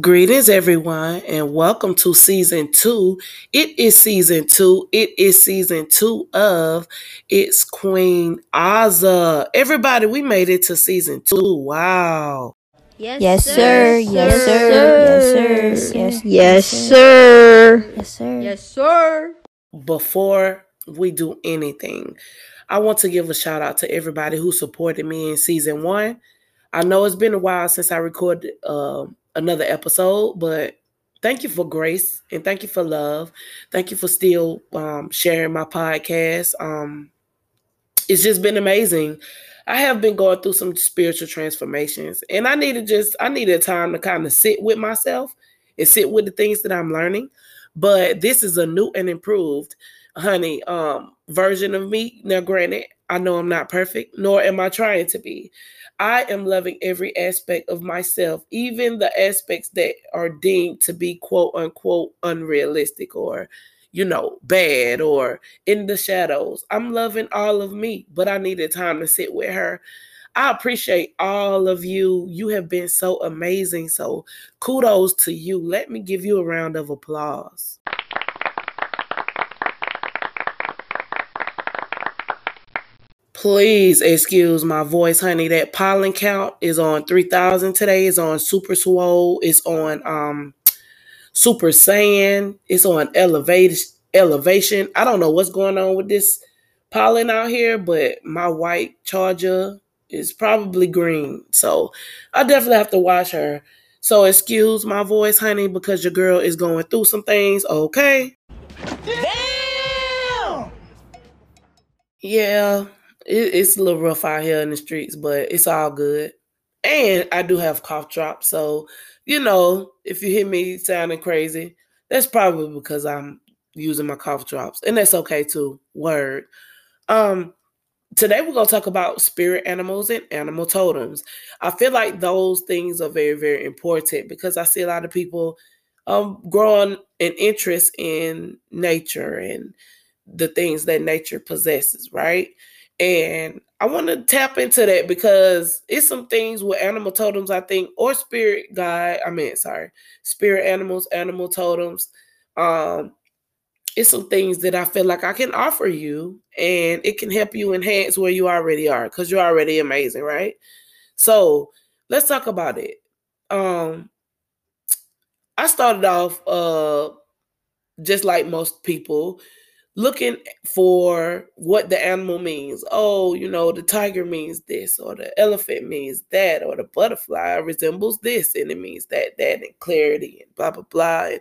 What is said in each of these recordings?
Greetings, everyone, and welcome to season two. It is season two. It is season two of It's Queen Aza. Everybody, we made it to season two. Wow. Yes, yes sir. Yes, sir. Yes, sir. Yes, yes, sir. Yes, sir. Yes, sir. Before we do anything, I want to give a shout out to everybody who supported me in season one. I know it's been a while since I recorded. Uh, another episode, but thank you for grace and thank you for love. Thank you for still um, sharing my podcast. Um, it's just been amazing. I have been going through some spiritual transformations, and I needed just I needed time to kind of sit with myself and sit with the things that I'm learning. But this is a new and improved, honey, um, version of me. Now, granted, I know I'm not perfect, nor am I trying to be. I am loving every aspect of myself, even the aspects that are deemed to be quote unquote unrealistic or, you know, bad or in the shadows. I'm loving all of me, but I needed time to sit with her. I appreciate all of you. You have been so amazing. So kudos to you. Let me give you a round of applause. Please excuse my voice, honey. That pollen count is on 3000 today. It's on Super Swole. It's on um Super Saiyan. It's on elevation elevation. I don't know what's going on with this pollen out here, but my white charger is probably green. So I definitely have to wash her. So excuse my voice, honey, because your girl is going through some things. Okay. Damn. Yeah, it, it's a little rough out here in the streets, but it's all good. And I do have cough drops, so you know, if you hear me sounding crazy, that's probably because I'm using my cough drops, and that's okay too. Word. Um, today we're gonna talk about spirit animals and animal totems. I feel like those things are very, very important because I see a lot of people um growing an interest in nature and the things that nature possesses, right? And I want to tap into that because it's some things with animal totems, I think, or spirit guide. I mean, sorry, spirit animals, animal totems. Um, it's some things that I feel like I can offer you, and it can help you enhance where you already are because you're already amazing, right? So let's talk about it. Um, I started off uh just like most people looking for what the animal means. Oh, you know, the tiger means this, or the elephant means that, or the butterfly resembles this, and it means that, that, and clarity, and blah, blah, blah. And,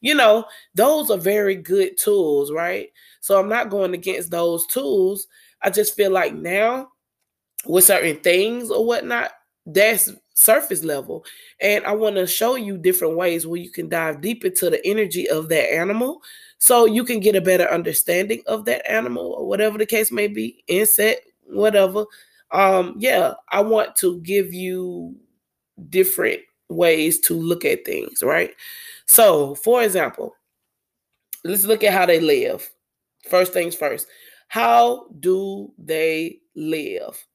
you know, those are very good tools, right? So I'm not going against those tools. I just feel like now, with certain things or whatnot, that's surface level. And I want to show you different ways where you can dive deep into the energy of that animal so you can get a better understanding of that animal or whatever the case may be, insect, whatever. Um, yeah, I want to give you different ways to look at things, right? So, for example, let's look at how they live. First things first. How do they live?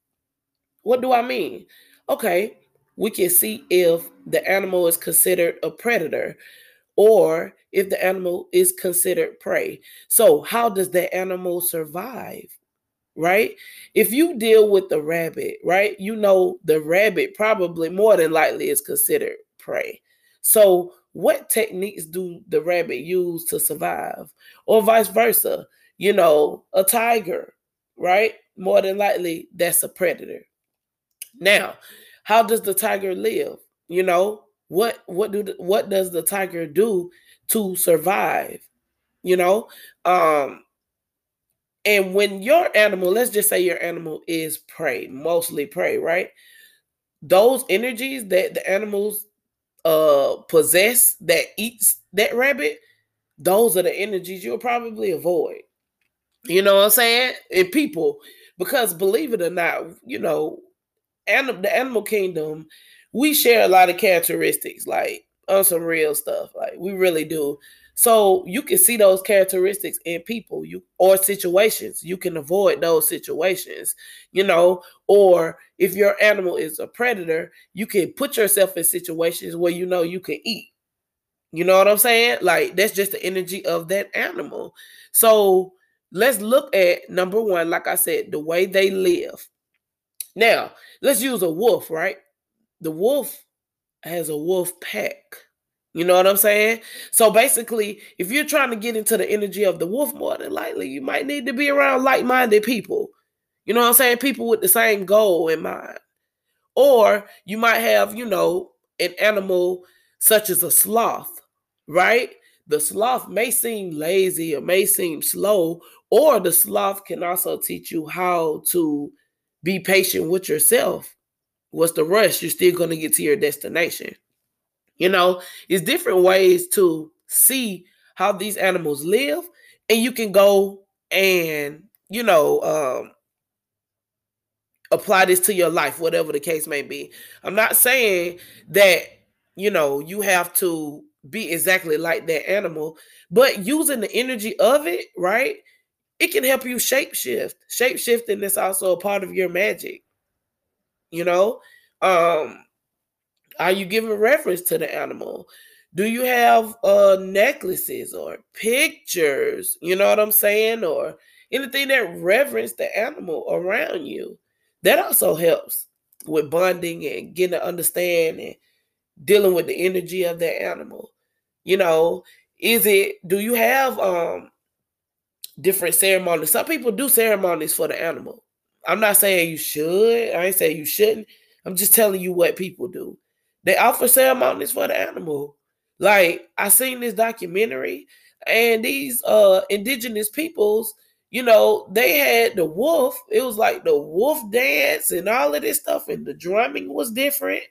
What do I mean? Okay, we can see if the animal is considered a predator or if the animal is considered prey. So, how does the animal survive? Right? If you deal with the rabbit, right, you know the rabbit probably more than likely is considered prey. So, what techniques do the rabbit use to survive? Or vice versa? You know, a tiger, right? More than likely, that's a predator. Now, how does the tiger live? You know, what what do what does the tiger do to survive you know? Um and when your animal let's just say your animal is prey mostly prey right? Those energies that the animals uh possess that eats that rabbit those are the energies you'll probably avoid. You know what i'm saying? And people. Because believe it or not you know and the animal kingdom we share a lot of characteristics like on some real stuff like we really do So you can see those characteristics in people, you or situations. You can avoid those situations, you know, or if your animal is a predator, you can put yourself in situations where you know you can eat. You know what I'm saying? Like that's just the energy of that animal. So let's look at number one, like I said, the way they live. Now, let's use a wolf, right? The wolf has a wolf pack. You know what I'm saying? So basically, if you're trying to get into the energy of the wolf, more than likely, you might need to be around like minded people. You know what I'm saying? People with the same goal in mind. Or you might have, you know, an animal such as a sloth, right? The sloth may seem lazy or may seem slow, or the sloth can also teach you how to be patient with yourself. What's the rush? You're still going to get to your destination. You know, it's different ways to see how these animals live, and you can go and, you know, um, apply this to your life, whatever the case may be. I'm not saying that, you know, you have to be exactly like that animal, but using the energy of it, right? It can help you shape shift. Shape shifting is also a part of your magic. You know, um, are you giving reference to the animal? Do you have uh necklaces or pictures? You know what I'm saying? Or anything that reverence the animal around you. That also helps with bonding and getting to understand and dealing with the energy of that animal. You know, is it do you have um different ceremonies? Some people do ceremonies for the animal. I'm not saying you should. I ain't saying you shouldn't. I'm just telling you what people do. They offer ceremonies for the animal. Like I seen this documentary, and these uh indigenous peoples, you know, they had the wolf. It was like the wolf dance and all of this stuff, and the drumming was different.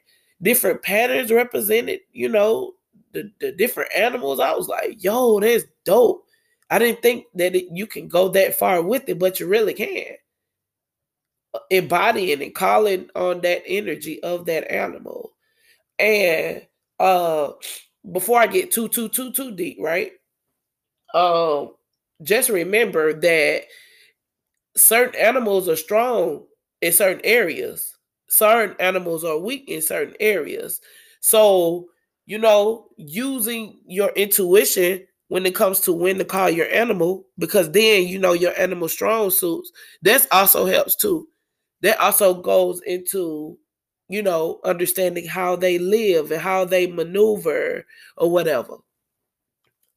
Different patterns represented, you know, the, the different animals. I was like, yo, that's dope. I didn't think that it, you can go that far with it, but you really can. Embodying and calling on that energy of that animal. And uh before I get too too too too deep, right? Um just remember that certain animals are strong in certain areas. Certain animals are weak in certain areas. So, you know, using your intuition when it comes to when to call your animal, because then you know your animal strong suits, that also helps too. That also goes into you know, understanding how they live and how they maneuver or whatever.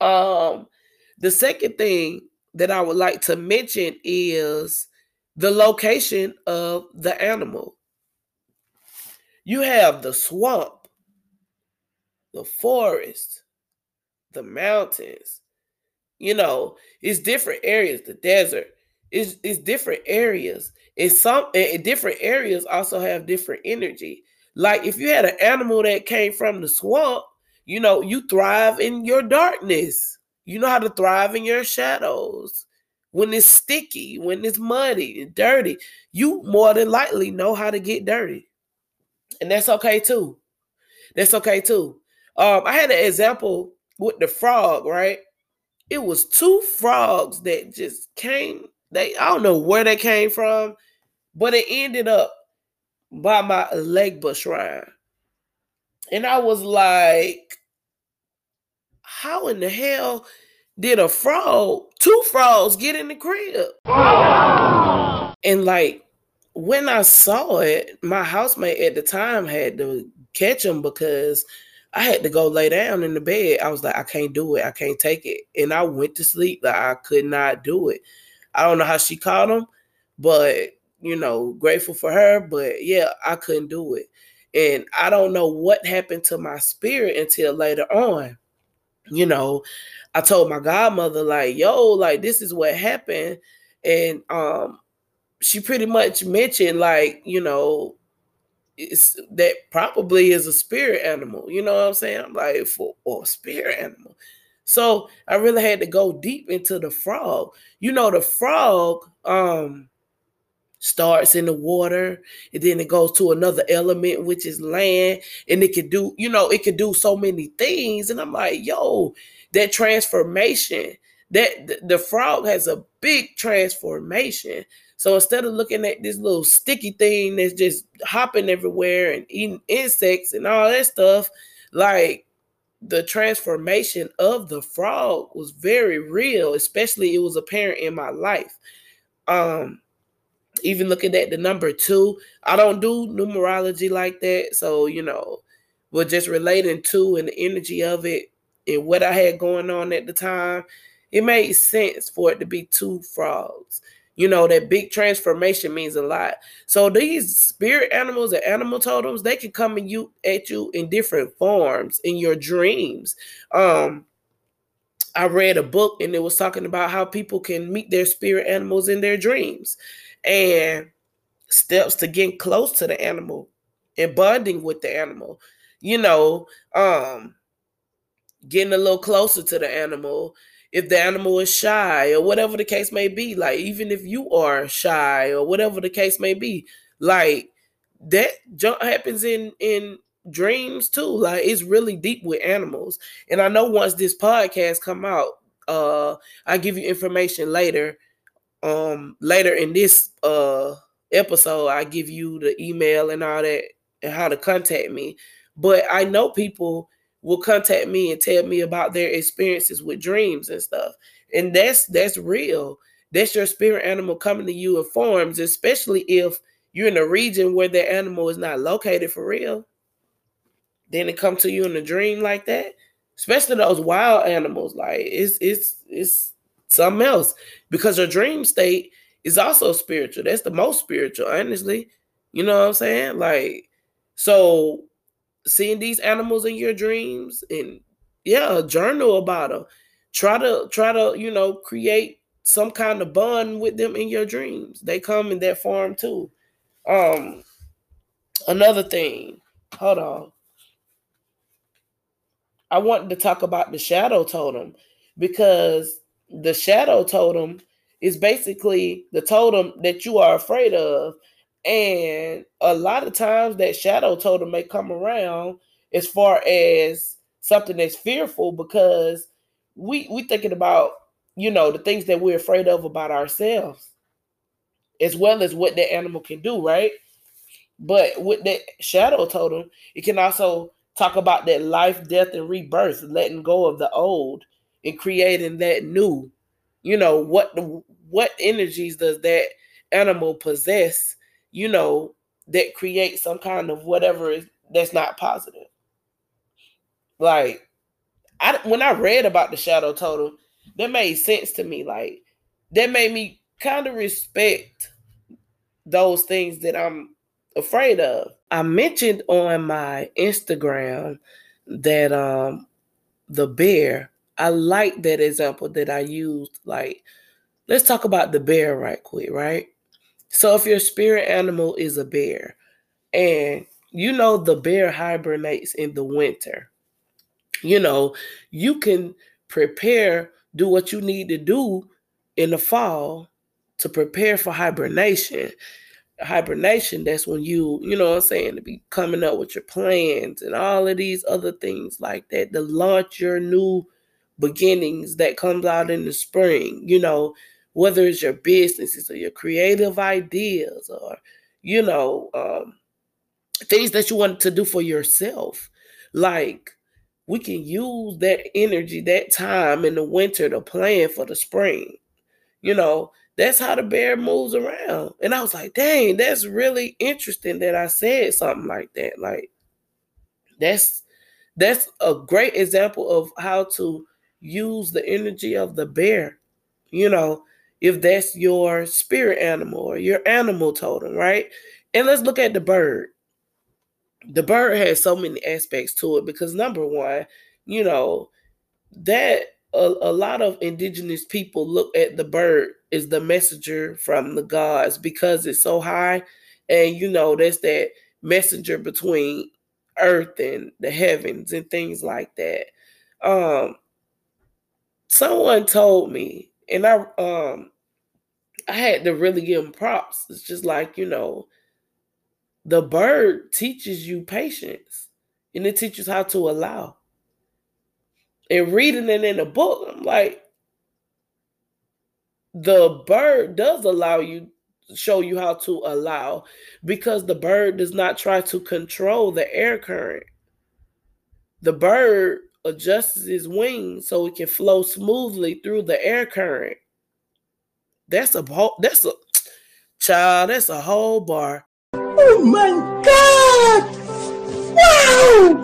Um, the second thing that I would like to mention is the location of the animal. You have the swamp, the forest, the mountains. You know, it's different areas, the desert. It's, it's different areas. And some and different areas also have different energy. Like if you had an animal that came from the swamp, you know, you thrive in your darkness. You know how to thrive in your shadows. When it's sticky, when it's muddy and dirty, you more than likely know how to get dirty. And that's okay too. That's okay too. Um, I had an example with the frog, right? It was two frogs that just came they I don't know where they came from, but it ended up by my Legba shrine. And I was like, how in the hell did a frog, two frogs, get in the crib? And like when I saw it, my housemate at the time had to catch him because I had to go lay down in the bed. I was like, I can't do it. I can't take it. And I went to sleep. Like I could not do it. I don't know how she caught him, but you know, grateful for her. But yeah, I couldn't do it. And I don't know what happened to my spirit until later on. You know, I told my godmother, like, yo, like this is what happened. And um she pretty much mentioned, like, you know, it's that probably is a spirit animal. You know what I'm saying? I'm like, for or spirit animal. So I really had to go deep into the frog. You know, the frog um starts in the water and then it goes to another element which is land and it can do you know it can do so many things. And i'm like yo that transformation that the frog has a big transformation. So instead of looking at this little sticky thing that's just hopping everywhere and eating insects and all that stuff like the transformation of the frog was very real especially it was apparent in my life. Um even looking at the number two i don't do numerology like that. So you know but just relating to and the energy of it and what i had going on at the time it made sense for it to be two frogs. You know that big transformation means a lot. So these spirit animals and animal totems they can come you at you in different forms in your dreams. Um i read a book and it was talking about how people can meet their spirit animals in their dreams and steps to getting close to the animal and bonding with the animal you know um getting a little closer to the animal. If the animal is shy or whatever the case may be like even if you are shy or whatever the case may be like that jump happens in in dreams too like it's really deep with animals and i know once this podcast come out uh i give you information later um later in this uh episode i give you the email and all that and how to contact me but i know people will contact me and tell me about their experiences with dreams and stuff. And that's that's real. That's your spirit animal coming to you in forms, especially if you're in a region where the animal is not located for real. Then it come to you in a dream like that, especially those wild animals. Like it's it's it's something else because your dream state is also spiritual. That's the most spiritual, honestly. You know what I'm saying? Like so seeing these animals in your dreams and yeah, journal about them. Try to try to, you know, create some kind of bond with them in your dreams. They come in that form too. Um another thing. Hold on. I wanted to talk about the shadow totem because the shadow totem is basically the totem that you are afraid of and a lot of times that shadow totem may come around as far as something that's fearful because we we thinking about, you know, the things that we're afraid of about ourselves, as well as what that animal can do, right? But with that shadow totem, it can also talk about that life, death, and rebirth, letting go of the old and creating that new. You know, what what energies does that animal possess you know, that create some kind of whatever is that's not positive. Like, I when I read about the shadow totem, that made sense to me. Like, that made me kind of respect those things that I'm afraid of. I mentioned on my Instagram that um the bear, I like that example that I used. Like, let's talk about the bear right quick, right? So if your spirit animal is a bear, and you know the bear hibernates in the winter, you know, you can prepare, do what you need to do in the fall to prepare for hibernation. Hibernation, that's when you, you know what I'm saying, to be coming up with your plans and all of these other things like that, to launch your new beginnings that comes out in the spring, you know, whether it's your businesses or your creative ideas or, you know, um, things that you want to do for yourself. Like, we can use that energy, that time in the winter to plan for the spring. You know, that's how the bear moves around. And I was like, dang, that's really interesting that I said something like that. Like, that's that's a great example of how to use the energy of the bear you know if that's your spirit animal or your animal totem, right? And let's look at the bird. The bird has so many aspects to it because number one, you know, that a, a lot of indigenous people look at the bird as the messenger from the gods because it's so high. And you know, that's that messenger between earth and the heavens and things like that. Um someone told me and I um I had to really give him props. It's just like, you know, the bird teaches you patience and it teaches how to allow. And reading it in the book, I'm like, the bird does allow you show you how to allow because the bird does not try to control the air current. The bird adjusts his wings so it can flow smoothly through the air current. That's a that's a child, that's a whole bar. Oh my god! Wow!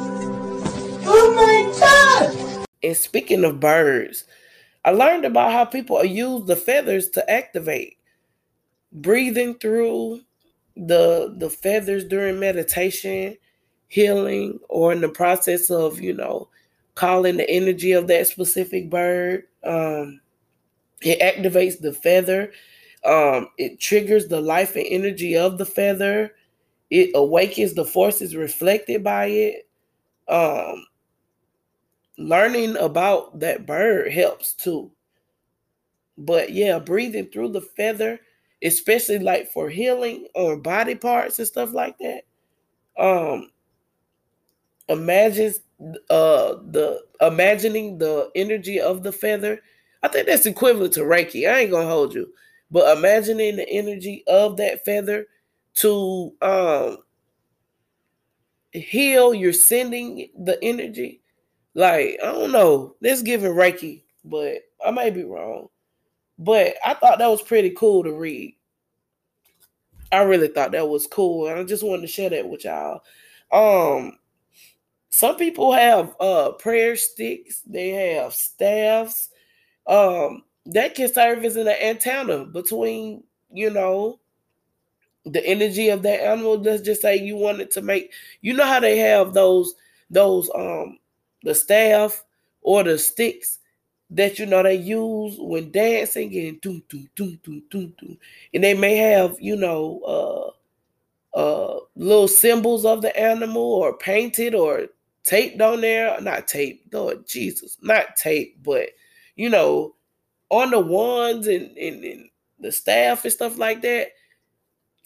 Oh my god! And speaking of birds, I learned about how people use the feathers to activate. Breathing through the the feathers during meditation, healing, or in the process of, you know, calling the energy of that specific bird. Um, it activates the feather. Um, it triggers the life and energy of the feather. It awakens the forces reflected by it. Um, learning about that bird helps too. But yeah, breathing through the feather, especially like for healing on body parts and stuff like that. Um, imagine uh the imagining the energy of the feather. I think that's equivalent to Reiki. I ain't gonna hold you, but imagining the energy of that feather to um heal, you're sending the energy. Like, I don't know. That's giving Reiki, but I may be wrong. But I thought that was pretty cool to read. I really thought that was cool. And I just wanted to share that with y'all. Um, some people have uh prayer sticks, they have staffs, um, that can serve as an antenna between, you know, the energy of that animal. Let's just say you wanted to make, you know how they have those, those um the staff or the sticks that you know they use when dancing and doom doom doom doom doom doom. And they may have, you know, uh uh little symbols of the animal or painted or taped on there. Not tape, Lord Jesus, not tape, but you know, on the ones and, and, and the staff and stuff like that,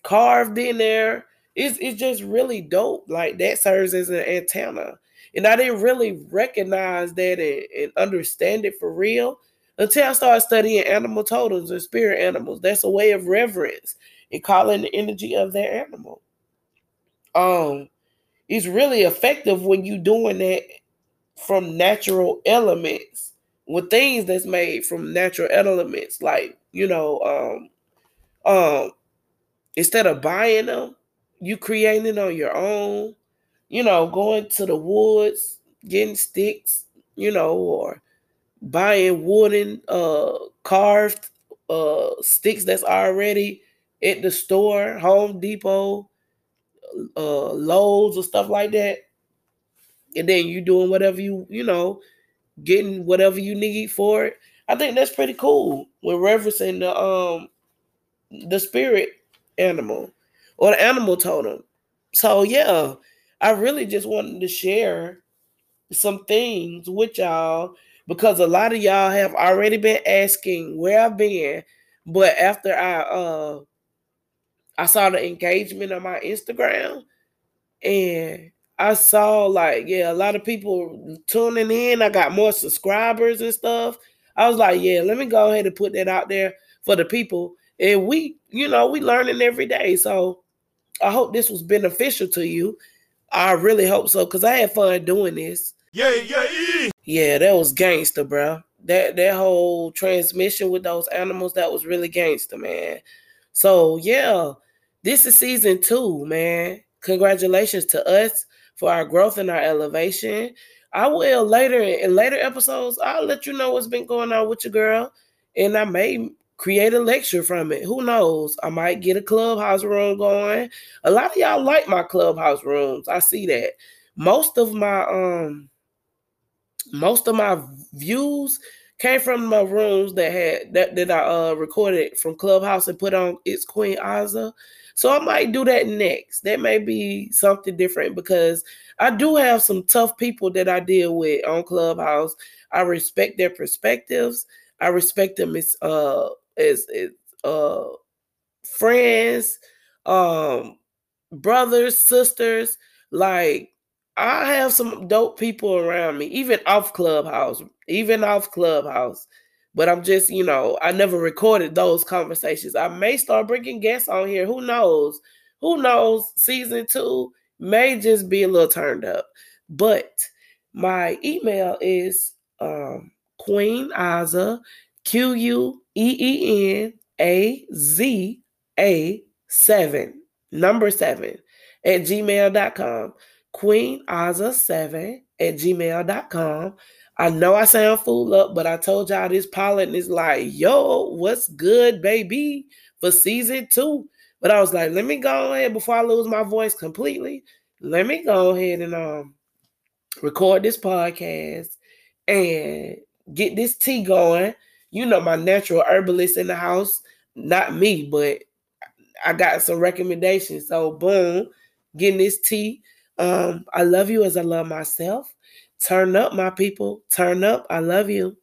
carved in there. It's, it's just really dope. Like that serves as an antenna. And I didn't really recognize that and, and understand it for real until I started studying animal totems and spirit animals. That's a way of reverence and calling the energy of that animal. Um, it's really effective when you're doing that from natural elements with things that's made from natural elements like you know um um instead of buying them you creating on your own you know going to the woods getting sticks you know or buying wooden uh carved uh sticks that's already at the store home depot uh Lowe's or stuff like that. And then you doing whatever you, you know, getting whatever you need for it. I think that's pretty cool when referencing the um the spirit animal or the animal totem. So yeah, I really just wanted to share some things with y'all because a lot of y'all have already been asking where I've been, but after I uh I saw the engagement on my Instagram and I saw like, yeah, a lot of people tuning in. I got more subscribers and stuff. I was like, yeah, let me go ahead and put that out there for the people. And we, you know, we learning every day. So I hope this was beneficial to you. I really hope so because I had fun doing this. Yeah, yeah, yeah. Yeah, that was gangster, bro. That that whole transmission with those animals, that was really gangster, man. So yeah, this is season two, man. Congratulations to us for our growth and our elevation. I will later in later episodes, I'll let you know what's been going on with your girl. And I may create a lecture from it. Who knows? I might get a clubhouse room going. A lot of y'all like my clubhouse rooms. I see that. Most of my um most of my views came from my rooms that had that, that I uh recorded from Clubhouse and put on it's Queen Aza. So I might do that next. That may be something different because I do have some tough people that I deal with on Clubhouse. I respect their perspectives. I respect them as uh as, as uh friends, um brothers, sisters. Like I have some dope people around me, even off Clubhouse, even off Clubhouse. But I'm just, you know, I never recorded those conversations. I may start bringing guests on here. Who knows? Who knows? Season two may just be a little turned up. But my email is um, Queen Aza, Q U E E N A Z A 7, number 7, at gmail.com. Queen Aza 7 at gmail.com. I know I sound full up, but I told y'all this pilot is like, yo, what's good, baby, for season two. But I was like, let me go ahead before I lose my voice completely. Let me go ahead and um record this podcast and get this tea going. You know, my natural herbalist in the house, not me, but I got some recommendations. So boom, getting this tea. Um, I love you as I love myself. Turn up, my people. Turn up. I love you.